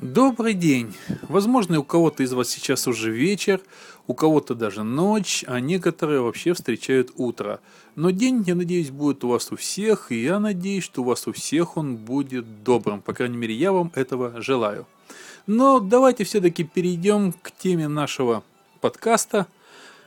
Добрый день! Возможно, у кого-то из вас сейчас уже вечер, у кого-то даже ночь, а некоторые вообще встречают утро. Но день, я надеюсь, будет у вас у всех, и я надеюсь, что у вас у всех он будет добрым. По крайней мере, я вам этого желаю. Но давайте все-таки перейдем к теме нашего подкаста.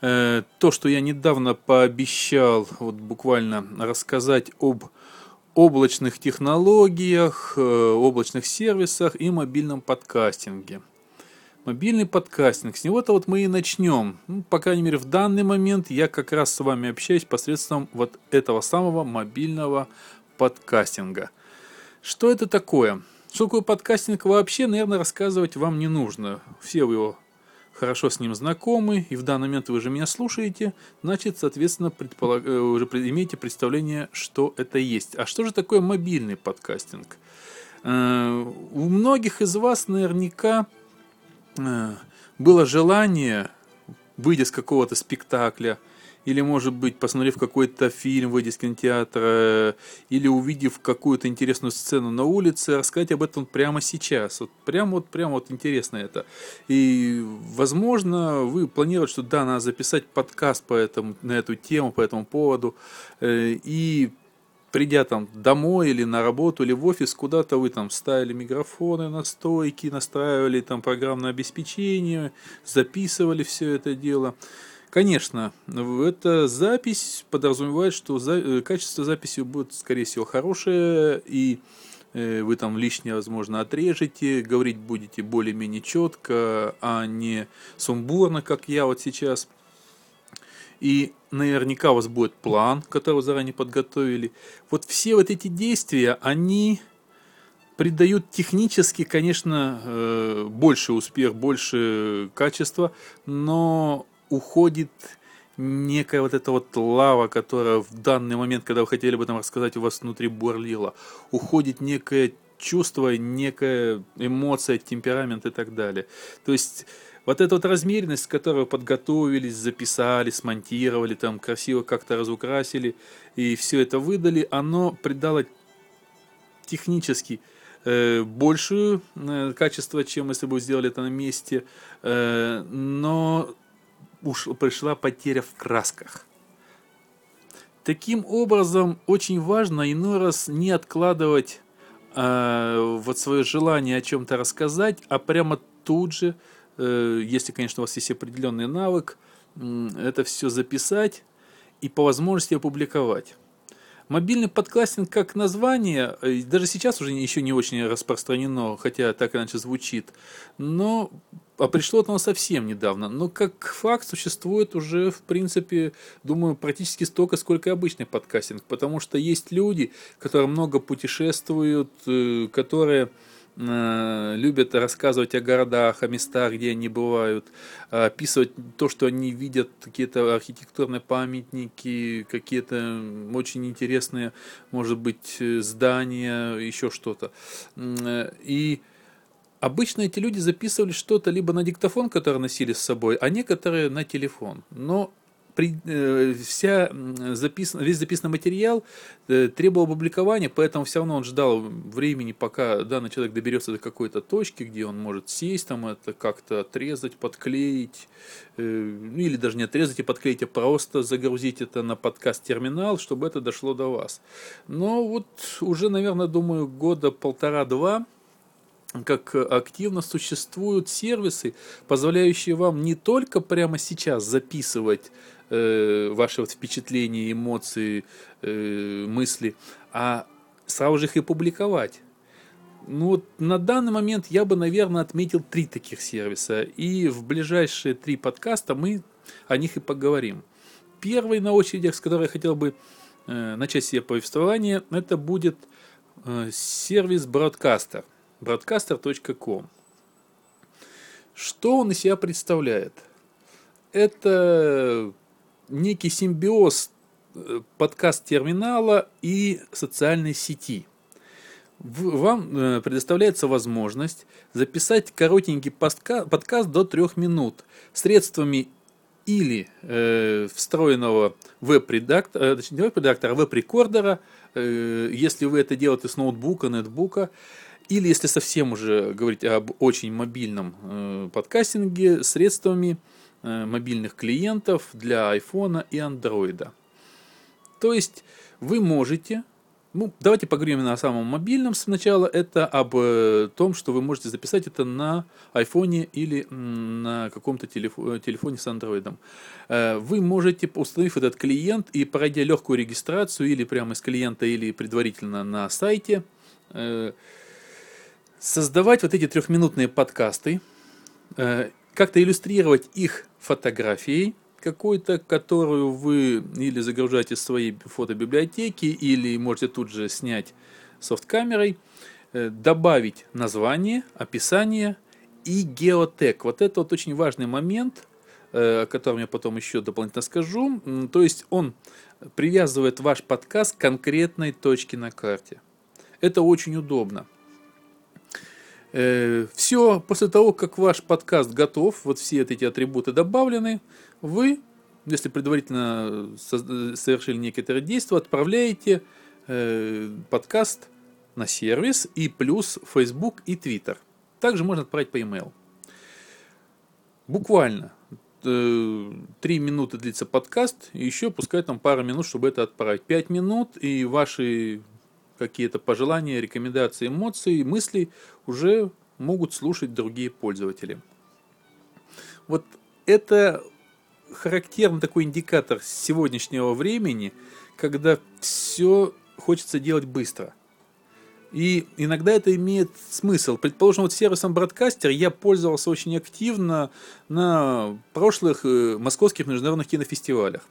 Э, то, что я недавно пообещал, вот буквально рассказать об облачных технологиях, э, облачных сервисах и мобильном подкастинге. Мобильный подкастинг, с него-то вот мы и начнем. Ну, по крайней мере, в данный момент я как раз с вами общаюсь посредством вот этого самого мобильного подкастинга. Что это такое? Что такое подкастинг вообще, наверное, рассказывать вам не нужно. Все вы его хорошо с ним знакомы, и в данный момент вы же меня слушаете, значит, соответственно, предполаг... Э, уже имеете представление, что это есть. А что же такое мобильный подкастинг? Э, у многих из вас наверняка э, было желание, выйдя с какого-то спектакля, или, может быть, посмотрев какой-то фильм, выйдя из кинотеатра, или увидев какую-то интересную сцену на улице, рассказать об этом прямо сейчас. Вот прямо вот, прямо вот интересно это. И, возможно, вы планируете, что да, надо записать подкаст по этому, на эту тему, по этому поводу, э, и придя там домой или на работу или в офис, куда-то вы там ставили микрофоны на стойки, настраивали там программное обеспечение, записывали все это дело. Конечно, эта запись подразумевает, что за, э, качество записи будет, скорее всего, хорошее, и э, вы там лишнее, возможно, отрежете, говорить будете более-менее четко, а не сумбурно, как я вот сейчас. И наверняка у вас будет план, который вы заранее подготовили. Вот все вот эти действия, они придают технически, конечно, э, больше успех, больше качества, но уходит некая вот эта вот лава, которая в данный момент, когда вы хотели об этом рассказать, у вас внутри бурлила. Уходит некое чувство, некая эмоция, темперамент и так далее. То есть вот эта вот размеренность, вы подготовились, записали, смонтировали, там красиво как-то разукрасили и все это выдали, оно придало технически э, большее э, качество, чем если бы сделали это на месте, э, но уж пришла потеря в красках. Таким образом, очень важно иной раз не откладывать э, вот свое желание о чем-то рассказать, а прямо тут же, э, если, конечно, у вас есть определенный навык, э, это все записать и по возможности опубликовать. Мобильный подкастинг как название, э, даже сейчас уже еще не очень распространено, хотя так иначе звучит, но а пришло оно совсем недавно. Но как факт существует уже, в принципе, думаю, практически столько, сколько и обычный подкастинг. Потому что есть люди, которые много путешествуют, э, которые э, любят рассказывать о городах, о местах, где они бывают, описывать то, что они видят, какие-то архитектурные памятники, какие-то очень интересные, может быть, здания, еще что-то. И Обычно эти люди записывали что-то либо на диктофон, который носили с собой, а некоторые на телефон. Но при, э, вся записан, весь записанный материал э, требовал опубликования, поэтому все равно он ждал времени, пока данный человек доберется до какой-то точки, где он может сесть, там это как-то отрезать, подклеить, э, ну или даже не отрезать и подклеить, а просто загрузить это на подкаст-терминал, чтобы это дошло до вас. Но вот уже, наверное, думаю, года полтора-два как активно существуют сервисы, позволяющие вам не только прямо сейчас записывать э, ваши вот впечатления, эмоции, э, мысли, а сразу же их и публиковать. Ну вот на данный момент я бы, наверное, отметил три таких сервиса, и в ближайшие три подкаста мы о них и поговорим. Первый на очереди, с которой я хотел бы э, начать себе повествование, это будет э, сервис Broadcaster broadcaster.com. Что он из себя представляет? Это некий симбиоз э, подкаст-терминала и социальной сети. Вам э, предоставляется возможность записать коротенький подкаст до трех минут средствами или э, встроенного веб-редактора, э, точнее не веб-редактора, а веб-рекордера, э, если вы это делаете с ноутбука, нетбука, или если совсем уже говорить об очень мобильном э, подкастинге, средствами э, мобильных клиентов для айфона и андроида. То есть вы можете ну, давайте поговорим о самом мобильном сначала. Это об э, том, что вы можете записать это на айфоне или на каком-то телефо- телефоне с андроидом. Вы можете, установив этот клиент и пройдя легкую регистрацию или прямо из клиента, или предварительно на сайте, создавать вот эти трехминутные подкасты, как-то иллюстрировать их фотографией, какой-то, которую вы или загружаете в своей фотобиблиотеки, или можете тут же снять софт-камерой, э, добавить название, описание и геотек. Вот это вот очень важный момент, э, о котором я потом еще дополнительно скажу. То есть он привязывает ваш подкаст к конкретной точке на карте. Это очень удобно. Э, все, после того, как ваш подкаст готов, вот все эти атрибуты добавлены, вы, если предварительно совершили некоторые действия, отправляете э, подкаст на сервис и плюс Facebook и Twitter. Также можно отправить по e-mail. Буквально э, три минуты длится подкаст, и еще пускай там пара минут, чтобы это отправить. Пять минут, и ваши какие-то пожелания, рекомендации, эмоции, мысли уже могут слушать другие пользователи. Вот это характерный такой индикатор сегодняшнего времени, когда все хочется делать быстро. И иногда это имеет смысл. Предположим, вот сервисом Broadcaster я пользовался очень активно на прошлых э, московских международных кинофестивалях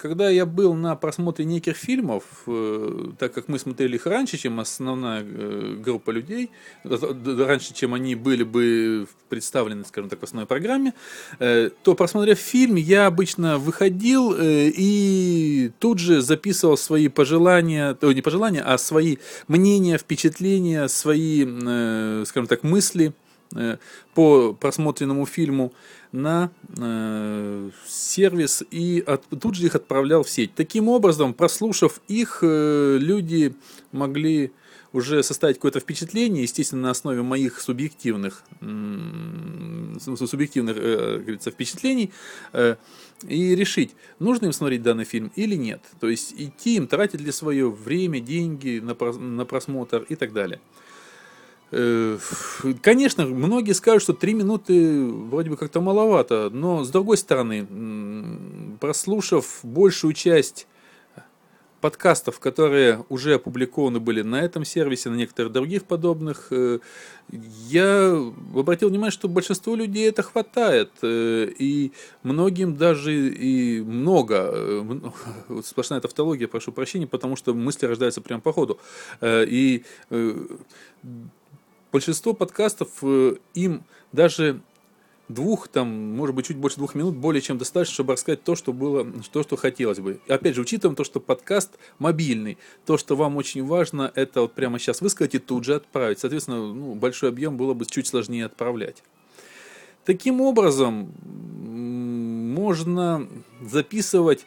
когда я был на просмотре неких фильмов, э, так как мы смотрели их раньше, чем основная э, группа людей, раньше, чем они были бы представлены, скажем так, в основной программе, э, то, просмотрев фильм, я обычно выходил и тут же записывал свои пожелания, то не пожелания, а свои мнения, впечатления, свои, скажем так, мысли по просмотренному фильму на э, сервис и от, тут же их отправлял в сеть. Таким образом, прослушав их, э, люди могли уже составить какое-то впечатление, естественно, на основе моих субъективных, субъективных э, говорится, впечатлений, э, и решить, нужно им смотреть данный фильм или нет. То есть идти им, тратить ли свое время, деньги на просмотр и так далее. Э, конечно, многие скажут, что три минуты вроде бы как-то маловато, но с другой стороны, прослушав большую часть подкастов, которые уже опубликованы были на этом сервисе, на некоторых других подобных, э, я обратил внимание, что большинству людей это хватает, э, и многим даже и много, сплошная тавтология, прошу прощения, потому что мысли рождаются прямо по ходу, и большинство подкастов э, им даже двух, там, может быть, чуть больше двух минут более чем достаточно, чтобы рассказать то, что было, то, что хотелось бы. И опять же, учитываем то, что подкаст мобильный, то, что вам очень важно, это вот прямо сейчас высказать и тут же отправить. Соответственно, ну, большой объем было бы чуть сложнее отправлять. Таким образом, можно записывать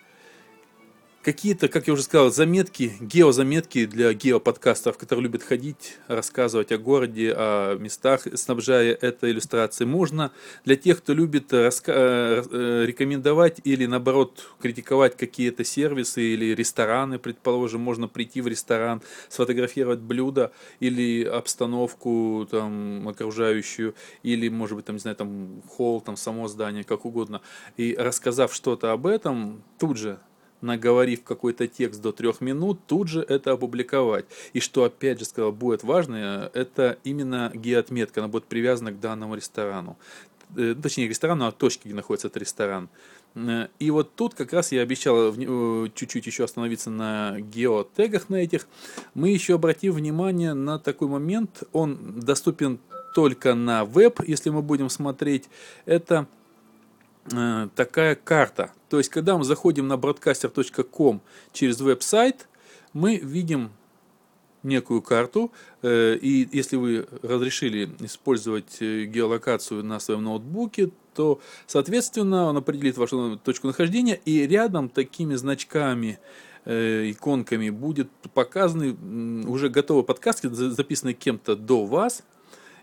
какие-то, как я уже сказал, заметки, геозаметки для геоподкастеров, которые любят ходить, рассказывать о городе, о местах, снабжая это иллюстрацией. Можно для тех, кто любит э, э, рекомендовать или, наоборот, критиковать какие-то сервисы или рестораны, предположим, можно прийти в ресторан, сфотографировать блюдо или обстановку там, окружающую, или, может быть, там, не знаю, там, холл, там, само здание, как угодно, и рассказав что-то об этом, тут же наговорив какой-то текст до трех минут, тут же это опубликовать. И что, опять же, сказал, будет важно, это именно геоотметка, она будет привязана к данному ресторану. Э, точнее, ресторану, а точке, где находится этот ресторан. Э, и вот тут как раз я обещал э, чуть-чуть еще остановиться на геотегах на этих. Мы еще обратим внимание на такой момент, он доступен только на веб, если мы будем смотреть. Это такая карта. То есть, когда мы заходим на broadcaster.com через веб-сайт, мы видим некую карту, э, и если вы разрешили использовать э, геолокацию на своем ноутбуке, то, соответственно, он определит вашу точку нахождения, и рядом такими значками э, иконками будет показаны уже готовые подкасты, записанные кем-то до вас,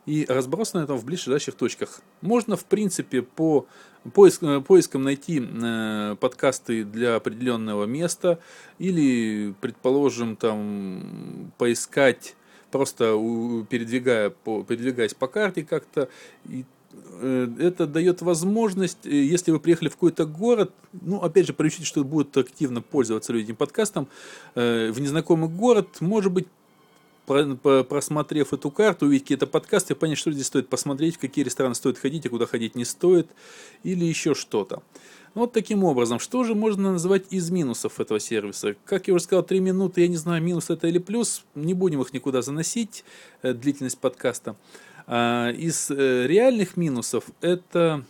и разбросаны там в ближайших точках. Можно, в принципе, по поиск, э, поиском найти э, подкасты для определенного места или, предположим, там поискать просто передвигая по, передвигаясь по карте как-то и Э, это дает возможность, э, если вы приехали в какой-то город, ну, опять же, проучите, что будут активно пользоваться люди этим подкастом, в незнакомый город, может быть, просмотрев эту карту, увидеть какие-то подкасты, понять, что здесь стоит посмотреть, в какие рестораны стоит ходить, а куда ходить не стоит, или еще что-то. Вот таким образом, что же можно назвать из минусов этого сервиса? Как я уже сказал, 3 минуты, я не знаю, минус это или плюс, не будем их никуда заносить, длительность подкаста. А, из э, реальных минусов это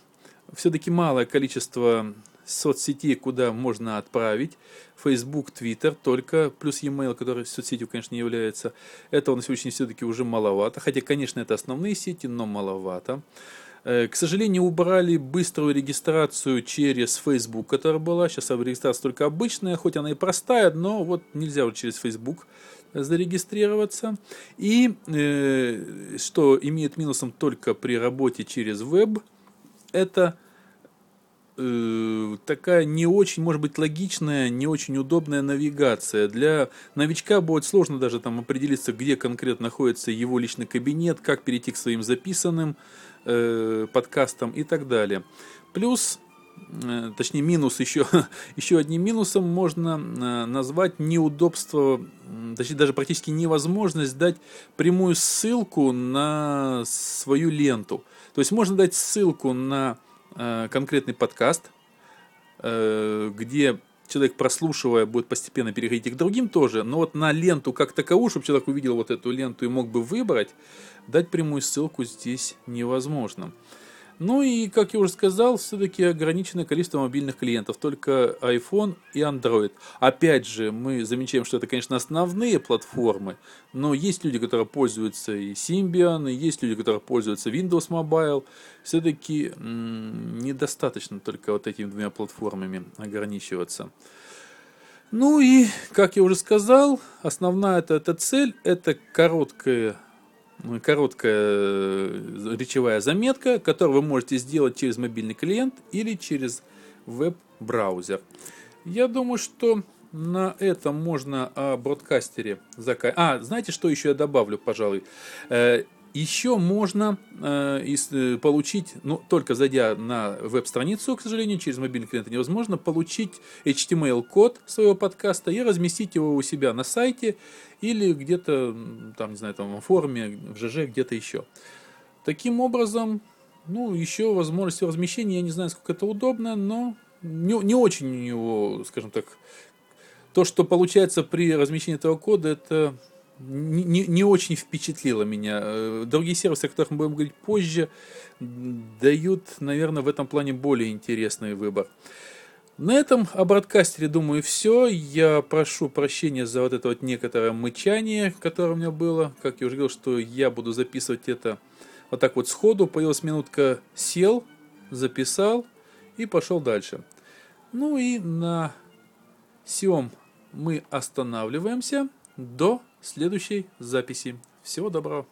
все-таки малое количество соцсетей, куда можно отправить. Facebook, Twitter, только плюс e-mail, который соцсетью, конечно, не является. Это на сегодняшний день все-таки уже маловато. Хотя, конечно, это основные сети, но маловато. Э, к сожалению, убрали быструю регистрацию через Facebook, которая была. Сейчас регистрация только обычная, хоть она и простая, но вот нельзя вот через Facebook зарегистрироваться. И э, что имеет минусом только при работе через веб, это э, такая не очень, может быть, логичная, не очень удобная навигация. Для новичка будет сложно даже там определиться, где конкретно находится его личный кабинет, как перейти к своим записанным э, подкастам и так далее. Плюс Э, точнее минус еще, еще одним минусом можно э, назвать неудобство, точнее даже практически невозможность дать прямую ссылку на свою ленту. То есть можно дать ссылку на конкретный подкаст, где человек, прослушивая, будет постепенно переходить к другим тоже, но вот на ленту как таковую, чтобы человек увидел вот эту ленту и мог бы выбрать, дать прямую ссылку здесь невозможно. Ну и, как я уже сказал, все-таки ограниченное количество мобильных клиентов, только iPhone и Android. Опять же, мы замечаем, что это, конечно, основные платформы, но есть люди, которые пользуются и Symbian, и есть люди, которые пользуются Windows Mobile. Все-таки недостаточно только вот этими двумя платформами ограничиваться. Ну и, как я уже сказал, основная эта, цель – это короткая короткая э, речевая заметка, которую вы можете сделать через мобильный клиент или через веб-браузер. Я думаю, что на этом можно о бродкастере заказать. А, знаете, что еще я добавлю, пожалуй? Еще можно э, э, получить, ну, только зайдя на веб-страницу, к сожалению, через мобильный клиент невозможно, получить HTML-код своего подкаста и разместить его у себя на сайте или где-то, там, не знаю, там, в форуме, в ЖЖ, где-то еще. Таким образом, ну, еще возможность размещения, я не знаю, сколько это удобно, но не, не очень у него, скажем так, то, что получается при размещении этого кода, это не, не очень впечатлило меня. Э, другие сервисы, о которых мы будем говорить позже, дают, наверное, в этом плане более интересный выбор. На этом о бродкастере, думаю, все. Я прошу прощения за вот это вот некоторое мычание, которое у меня было. Как я уже говорил, что я буду записывать это вот так вот сходу. Появилась минутка, сел, записал и пошел дальше. Ну и на всем мы останавливаемся до следующей записи. Всего доброго.